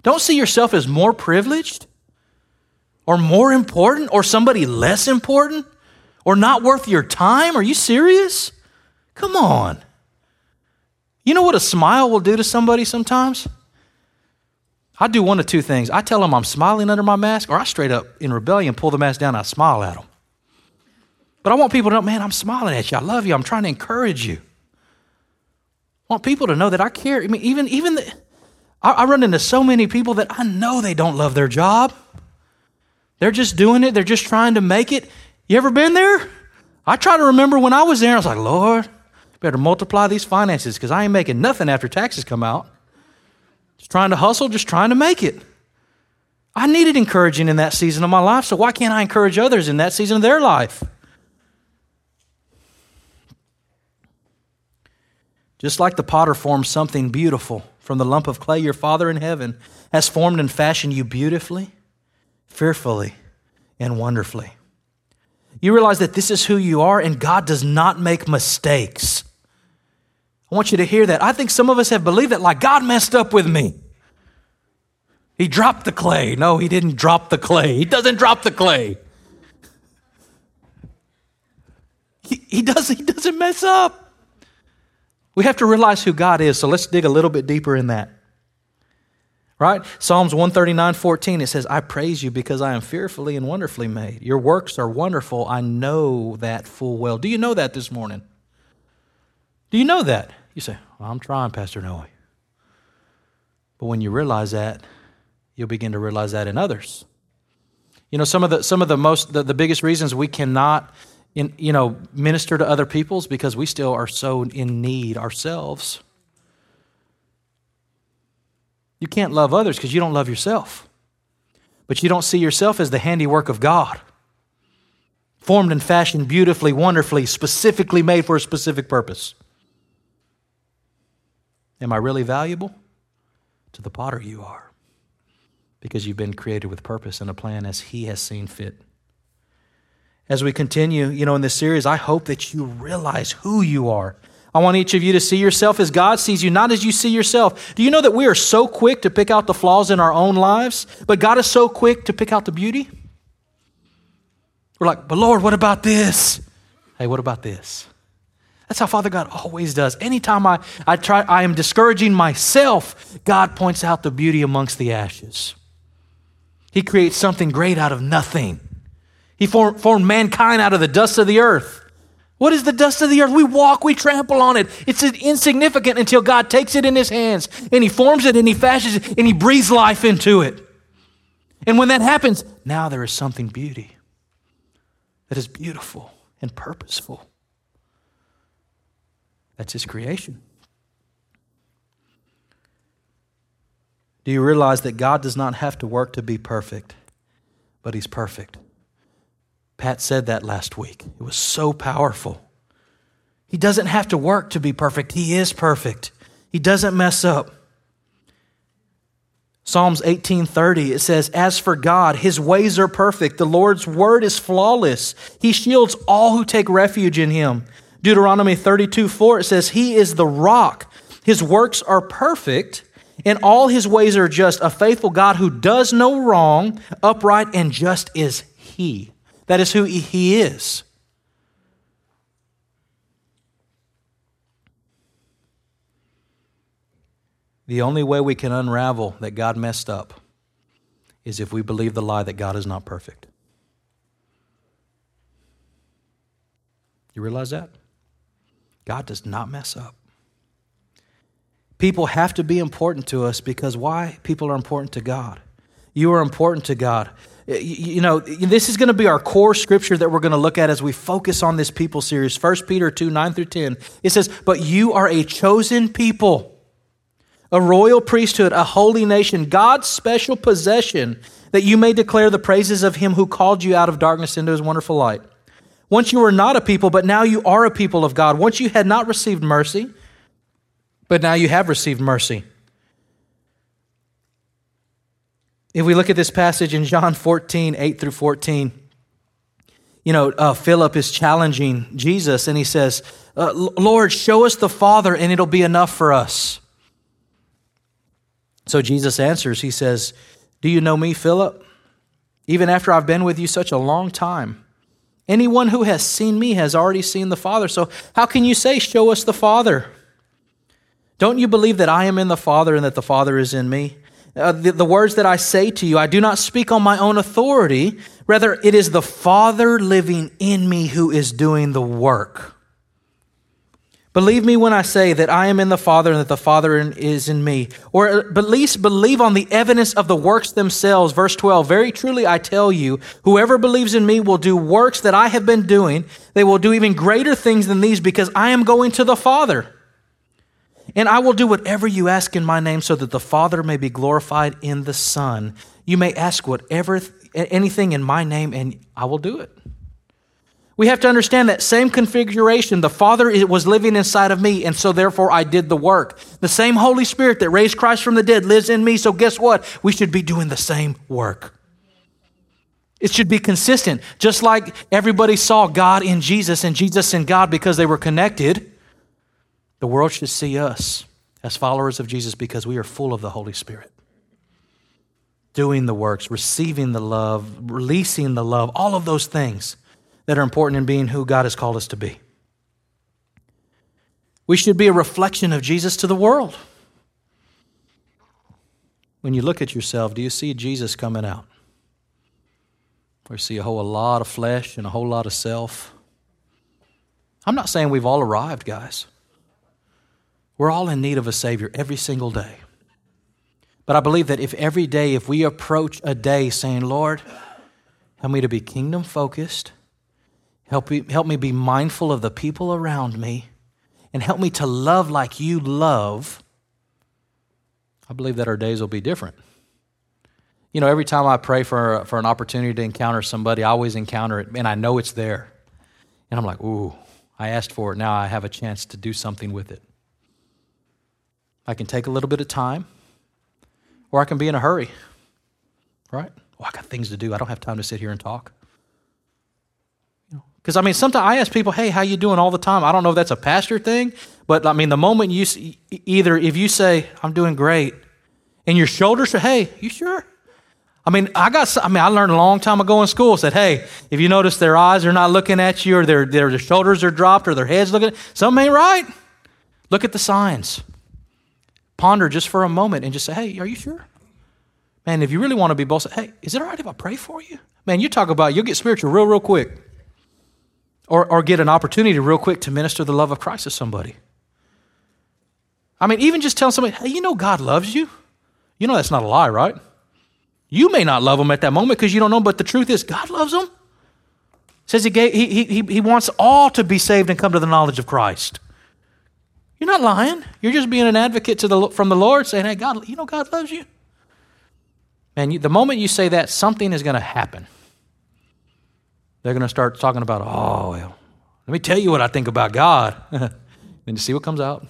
Don't see yourself as more privileged or more important or somebody less important or not worth your time. Are you serious? Come on. You know what a smile will do to somebody sometimes? I do one of two things. I tell them I'm smiling under my mask, or I straight up, in rebellion, pull the mask down I smile at them. But I want people to know, man, I'm smiling at you. I love you. I'm trying to encourage you. I want people to know that I care. I mean, even, even the, I, I run into so many people that I know they don't love their job. They're just doing it, they're just trying to make it. You ever been there? I try to remember when I was there, I was like, Lord, better multiply these finances because I ain't making nothing after taxes come out. Trying to hustle, just trying to make it. I needed encouraging in that season of my life, so why can't I encourage others in that season of their life? Just like the potter forms something beautiful from the lump of clay, your Father in heaven has formed and fashioned you beautifully, fearfully, and wonderfully. You realize that this is who you are, and God does not make mistakes. I want you to hear that. I think some of us have believed that, like, God messed up with me. He dropped the clay. No, he didn't drop the clay. He doesn't drop the clay. He, he, does, he doesn't mess up. We have to realize who God is, so let's dig a little bit deeper in that. Right? Psalms 139 14, it says, I praise you because I am fearfully and wonderfully made. Your works are wonderful. I know that full well. Do you know that this morning? Do you know that? You say, well, I'm trying, Pastor Noe. But when you realize that, you'll begin to realize that in others. You know, some of the some of the most the, the biggest reasons we cannot in, you know minister to other people's because we still are so in need ourselves. You can't love others because you don't love yourself. But you don't see yourself as the handiwork of God. Formed and fashioned beautifully, wonderfully, specifically made for a specific purpose. Am I really valuable? To the potter, you are. Because you've been created with purpose and a plan as He has seen fit. As we continue, you know, in this series, I hope that you realize who you are. I want each of you to see yourself as God sees you, not as you see yourself. Do you know that we are so quick to pick out the flaws in our own lives, but God is so quick to pick out the beauty? We're like, but Lord, what about this? Hey, what about this? That's how Father God always does. Anytime I, I try I am discouraging myself, God points out the beauty amongst the ashes. He creates something great out of nothing. He formed, formed mankind out of the dust of the earth. What is the dust of the earth? We walk, we trample on it. It's insignificant until God takes it in his hands and he forms it and he fashions it and he breathes life into it. And when that happens, now there is something beauty that is beautiful and purposeful. That's His creation. Do you realize that God does not have to work to be perfect, but He's perfect? Pat said that last week. It was so powerful. He doesn't have to work to be perfect, He is perfect. He doesn't mess up. Psalms 18:30 it says as for God his ways are perfect the Lord's word is flawless he shields all who take refuge in him Deuteronomy 32 4, it says, He is the rock. His works are perfect, and all his ways are just. A faithful God who does no wrong, upright and just is He. That is who He is. The only way we can unravel that God messed up is if we believe the lie that God is not perfect. You realize that? God does not mess up. People have to be important to us because why? People are important to God. You are important to God. You know, this is going to be our core scripture that we're going to look at as we focus on this people series. 1 Peter 2 9 through 10. It says, But you are a chosen people, a royal priesthood, a holy nation, God's special possession, that you may declare the praises of him who called you out of darkness into his wonderful light. Once you were not a people, but now you are a people of God. Once you had not received mercy, but now you have received mercy. If we look at this passage in John 14, 8 through 14, you know, uh, Philip is challenging Jesus and he says, uh, Lord, show us the Father and it'll be enough for us. So Jesus answers, He says, Do you know me, Philip? Even after I've been with you such a long time. Anyone who has seen me has already seen the Father. So how can you say, Show us the Father? Don't you believe that I am in the Father and that the Father is in me? Uh, the, the words that I say to you, I do not speak on my own authority. Rather, it is the Father living in me who is doing the work. Believe me when I say that I am in the Father and that the Father is in me. Or uh, at least believe on the evidence of the works themselves. Verse 12 Very truly I tell you, whoever believes in me will do works that I have been doing. They will do even greater things than these because I am going to the Father. And I will do whatever you ask in my name so that the Father may be glorified in the Son. You may ask whatever, anything in my name, and I will do it. We have to understand that same configuration. The Father was living inside of me, and so therefore I did the work. The same Holy Spirit that raised Christ from the dead lives in me, so guess what? We should be doing the same work. It should be consistent. Just like everybody saw God in Jesus and Jesus in God because they were connected, the world should see us as followers of Jesus because we are full of the Holy Spirit. Doing the works, receiving the love, releasing the love, all of those things that are important in being who God has called us to be. We should be a reflection of Jesus to the world. When you look at yourself, do you see Jesus coming out? Or see a whole lot of flesh and a whole lot of self? I'm not saying we've all arrived, guys. We're all in need of a Savior every single day. But I believe that if every day, if we approach a day saying, Lord, help me to be kingdom focused, Help me, help me be mindful of the people around me and help me to love like you love. I believe that our days will be different. You know, every time I pray for, for an opportunity to encounter somebody, I always encounter it and I know it's there. And I'm like, ooh, I asked for it. Now I have a chance to do something with it. I can take a little bit of time or I can be in a hurry, right? Well, I got things to do. I don't have time to sit here and talk. Because I mean, sometimes I ask people, "Hey, how you doing?" all the time. I don't know if that's a pastor thing, but I mean, the moment you either if you say, "I'm doing great," and your shoulders say, "Hey, you sure?" I mean, I got. I mean, I learned a long time ago in school. Said, "Hey, if you notice their eyes are not looking at you, or their their shoulders are dropped, or their heads looking, something ain't right. Look at the signs. Ponder just for a moment and just say, "Hey, are you sure?" Man, if you really want to be bold, say, "Hey, is it all right if I pray for you?" Man, you talk about you'll get spiritual real, real quick or, or get an opportunity real quick to minister the love of Christ to somebody. I mean, even just telling somebody, hey, you know God loves you. You know that's not a lie, right? You may not love them at that moment because you don't know, but the truth is, God loves them. Says he, gave, he, he, he wants all to be saved and come to the knowledge of Christ. You're not lying. You're just being an advocate to the, from the Lord saying, hey, God, you know God loves you. Man, you, the moment you say that, something is going to happen they're going to start talking about, oh, well, let me tell you what I think about God. then you see what comes out.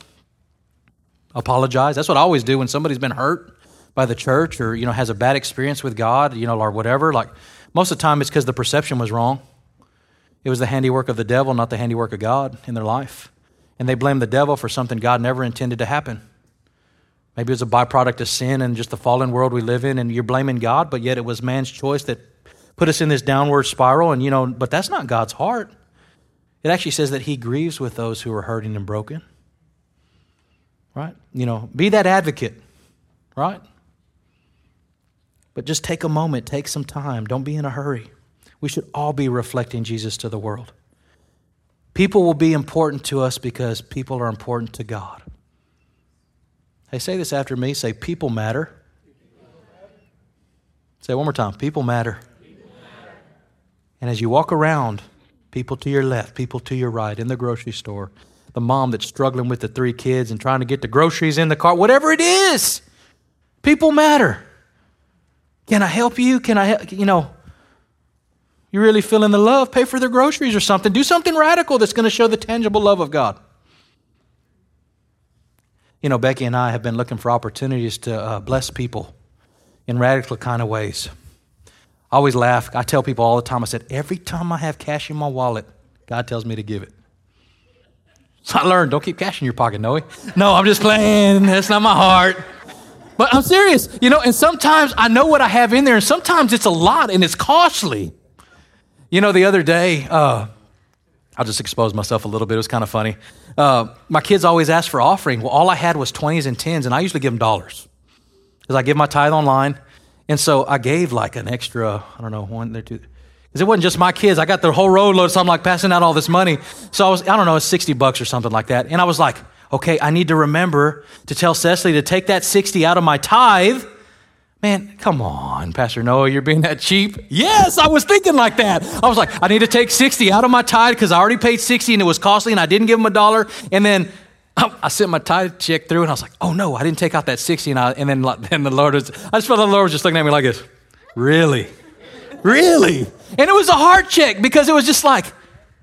Apologize. That's what I always do when somebody's been hurt by the church or, you know, has a bad experience with God, you know, or whatever. Like, most of the time it's because the perception was wrong. It was the handiwork of the devil, not the handiwork of God in their life. And they blame the devil for something God never intended to happen. Maybe it was a byproduct of sin and just the fallen world we live in, and you're blaming God, but yet it was man's choice that put us in this downward spiral. And, you know, but that's not God's heart. It actually says that He grieves with those who are hurting and broken. Right? You know, be that advocate. Right? But just take a moment, take some time. Don't be in a hurry. We should all be reflecting Jesus to the world. People will be important to us because people are important to God. Hey, say this after me. Say, people matter. Say one more time. People matter. And as you walk around, people to your left, people to your right, in the grocery store, the mom that's struggling with the three kids and trying to get the groceries in the car, whatever it is, people matter. Can I help you? Can I help? You know, you really feeling the love? Pay for their groceries or something. Do something radical that's going to show the tangible love of God. You know, Becky and I have been looking for opportunities to uh, bless people in radical kind of ways. I always laugh. I tell people all the time, I said, every time I have cash in my wallet, God tells me to give it. So I learned, don't keep cash in your pocket, Noe. No, I'm just playing. That's not my heart. But I'm serious, you know, and sometimes I know what I have in there, and sometimes it's a lot and it's costly. You know, the other day, uh, I'll just expose myself a little bit. It was kind of funny. Uh, my kids always ask for offering. Well, all I had was 20s and 10s, and I usually give them dollars because I give my tithe online. And so I gave like an extra, I don't know, one or two. Because it wasn't just my kids. I got the whole road load, so I'm like passing out all this money. So I was, I don't know, it's 60 bucks or something like that. And I was like, okay, I need to remember to tell Cecily to take that 60 out of my tithe. Man, come on, Pastor Noe, you're being that cheap. Yes, I was thinking like that. I was like, I need to take 60 out of my tithe because I already paid 60 and it was costly and I didn't give him a dollar. And then I sent my tithe check through and I was like, oh no, I didn't take out that 60. And, I, and then, then the Lord was, I just felt the Lord was just looking at me like this. Really? Really? And it was a heart check because it was just like,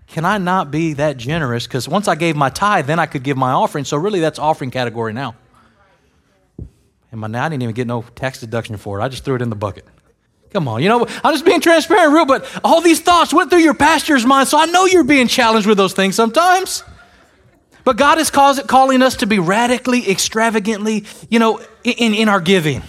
can I not be that generous? Because once I gave my tithe, then I could give my offering. So really, that's offering category now. And my, I didn't even get no tax deduction for it. I just threw it in the bucket. Come on, you know, I'm just being transparent, real, but all these thoughts went through your pastor's mind, so I know you're being challenged with those things sometimes. But God is calling us to be radically, extravagantly, you know, in, in our giving.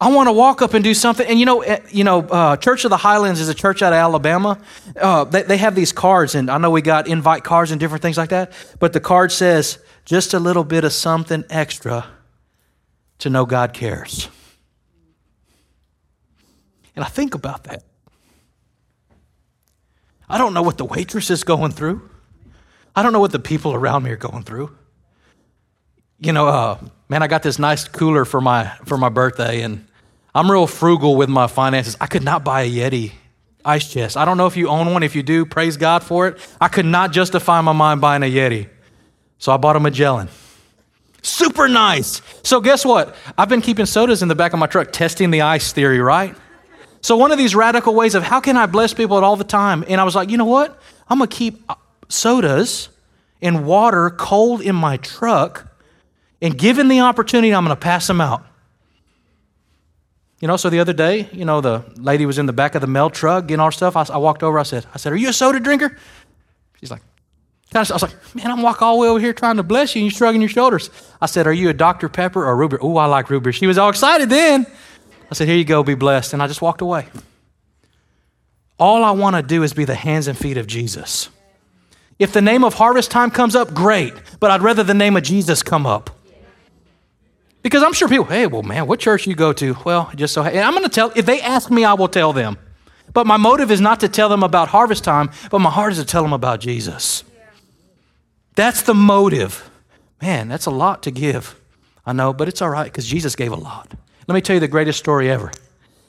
I want to walk up and do something. And you know, eh, you know, uh, Church of the Highlands is a church out of Alabama. Uh, they, they have these cards, and I know we got invite cards and different things like that. But the card says just a little bit of something extra to know God cares. And I think about that. I don't know what the waitress is going through. I don't know what the people around me are going through. You know, uh, man, I got this nice cooler for my for my birthday, and I'm real frugal with my finances. I could not buy a Yeti ice chest. I don't know if you own one. If you do, praise God for it. I could not justify my mind buying a Yeti, so I bought a Magellan. Super nice. So, guess what? I've been keeping sodas in the back of my truck, testing the ice theory, right? So, one of these radical ways of how can I bless people at all the time? And I was like, you know what? I'm to keep sodas and water cold in my truck, and given the opportunity, I'm going to pass them out. You know, so the other day, you know, the lady was in the back of the mail truck getting our stuff. I, I walked over. I said, I said, "Are you a soda drinker?" She's like, I was like, man, I'm walking all the way over here trying to bless you, and you're shrugging your shoulders. I said, Are you a Dr. Pepper or Ruby? Oh, I like Ruby. She was all excited then. I said, Here you go, be blessed. And I just walked away. All I want to do is be the hands and feet of Jesus. If the name of harvest time comes up, great, but I'd rather the name of Jesus come up. Because I'm sure people, hey, well, man, what church you go to? Well, just so, and I'm going to tell, if they ask me, I will tell them. But my motive is not to tell them about harvest time, but my heart is to tell them about Jesus. That's the motive. Man, that's a lot to give. I know, but it's all right because Jesus gave a lot. Let me tell you the greatest story ever.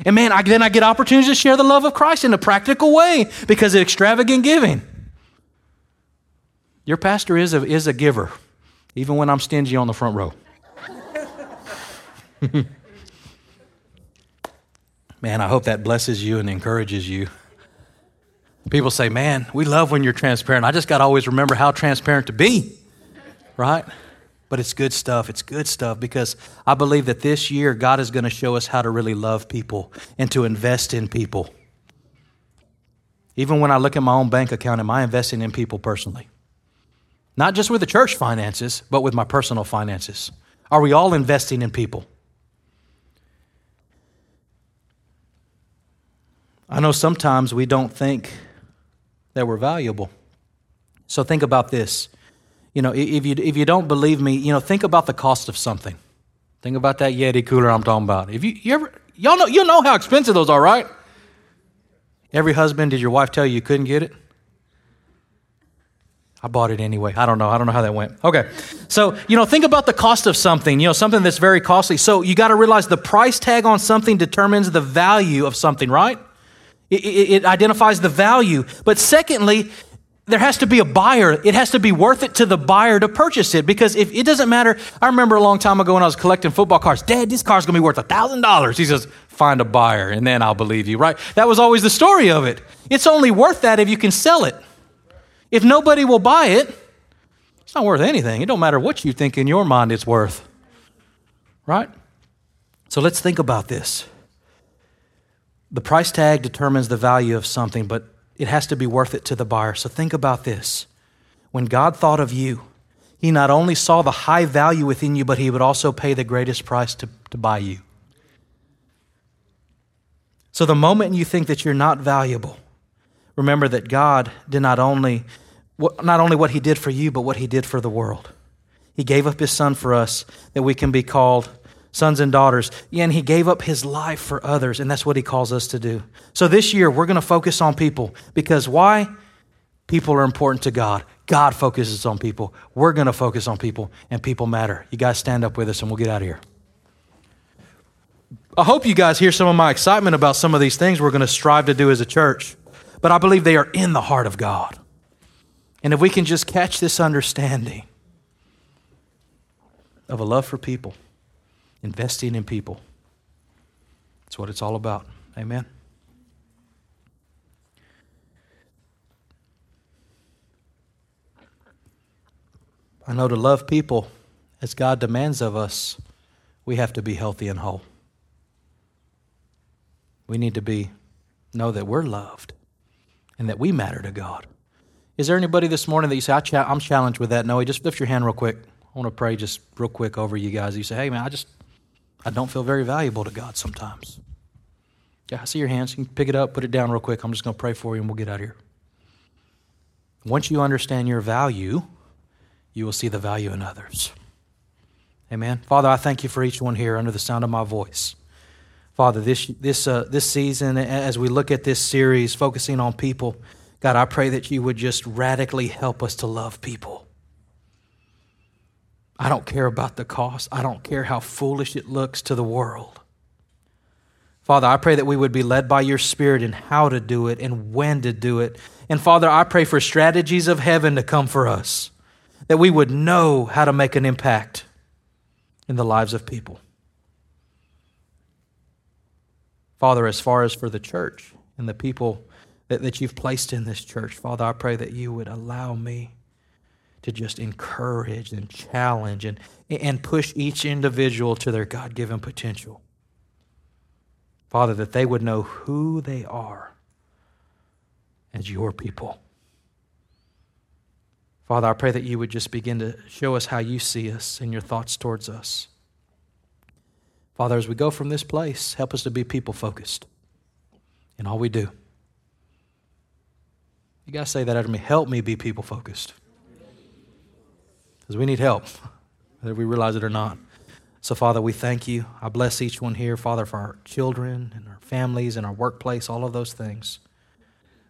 And man, I, then I get opportunities to share the love of Christ in a practical way because of extravagant giving. Your pastor is a, is a giver, even when I'm stingy on the front row. man, I hope that blesses you and encourages you. People say, man, we love when you're transparent. I just got to always remember how transparent to be, right? But it's good stuff. It's good stuff because I believe that this year God is going to show us how to really love people and to invest in people. Even when I look at my own bank account, am I investing in people personally? Not just with the church finances, but with my personal finances. Are we all investing in people? I know sometimes we don't think that were valuable. So think about this. You know, if you, if you don't believe me, you know, think about the cost of something. Think about that Yeti cooler I'm talking about. If you, you ever, y'all know, you know how expensive those are, right? Every husband, did your wife tell you you couldn't get it? I bought it anyway. I don't know. I don't know how that went. Okay. So, you know, think about the cost of something, you know, something that's very costly. So, you got to realize the price tag on something determines the value of something, right? It, it, it identifies the value. But secondly, there has to be a buyer. It has to be worth it to the buyer to purchase it because if it doesn't matter, I remember a long time ago when I was collecting football cards, Dad, this car's gonna be worth a thousand dollars. He says, find a buyer and then I'll believe you, right? That was always the story of it. It's only worth that if you can sell it. If nobody will buy it, it's not worth anything. It don't matter what you think in your mind it's worth, right? So let's think about this. The price tag determines the value of something, but it has to be worth it to the buyer. So think about this. When God thought of you, He not only saw the high value within you, but He would also pay the greatest price to, to buy you. So the moment you think that you're not valuable, remember that God did not only, not only what He did for you, but what He did for the world. He gave up His Son for us that we can be called sons and daughters. And he gave up his life for others, and that's what he calls us to do. So this year, we're going to focus on people because why? People are important to God. God focuses on people. We're going to focus on people, and people matter. You guys stand up with us, and we'll get out of here. I hope you guys hear some of my excitement about some of these things we're going to strive to do as a church, but I believe they are in the heart of God. And if we can just catch this understanding of a love for people, investing in people. That's what it's all about. Amen. I know to love people as God demands of us, we have to be healthy and whole. We need to be know that we're loved and that we matter to God. Is there anybody this morning that you say, I am challenged with that? No, just lift your hand real quick. I want to pray just real quick over you guys. You say, hey, man, I just, I don't feel very valuable to God sometimes. Yeah, I see your hands. You can pick it up, put it down real quick. I'm just going to pray for you and we'll get out of here. Once you understand your value, you will see the value in others. Amen. Father, I thank you for each one here under the sound of my voice. Father, this, this, uh, this season, as we look at this series focusing on people, God, I pray that you would just radically help us to love people. I don't care about the cost. I don't care how foolish it looks to the world. Father, I pray that we would be led by your Spirit in how to do it and when to do it. And Father, I pray for strategies of heaven to come for us, that we would know how to make an impact in the lives of people. Father, as far as for the church and the people that, that you've placed in this church, Father, I pray that you would allow me to just encourage and challenge and, and push each individual to their God given potential. Father, that they would know who they are as your people. Father, I pray that you would just begin to show us how you see us and your thoughts towards us. Father, as we go from this place, help us to be people focused in all we do. You guys say that after me. Help me be people focused because we need help, whether we realize it or not. So, Father, we thank you. I bless each one here, Father, for our children and our families and our workplace, all of those things.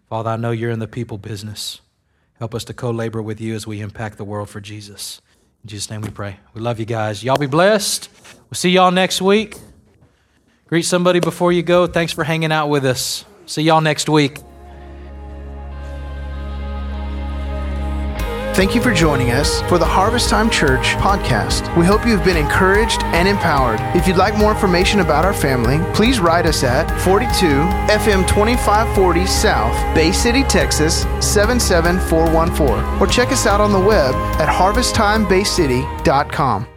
Father, I know you're in the people business. Help us to co labor with you as we impact the world for Jesus. In Jesus' name we pray. We love you guys. Y'all be blessed. We'll see y'all next week. Greet somebody before you go. Thanks for hanging out with us. See y'all next week. Thank you for joining us for the Harvest Time Church podcast. We hope you have been encouraged and empowered. If you'd like more information about our family, please write us at 42 FM 2540 South, Bay City, Texas 77414, or check us out on the web at harvesttimebaycity.com.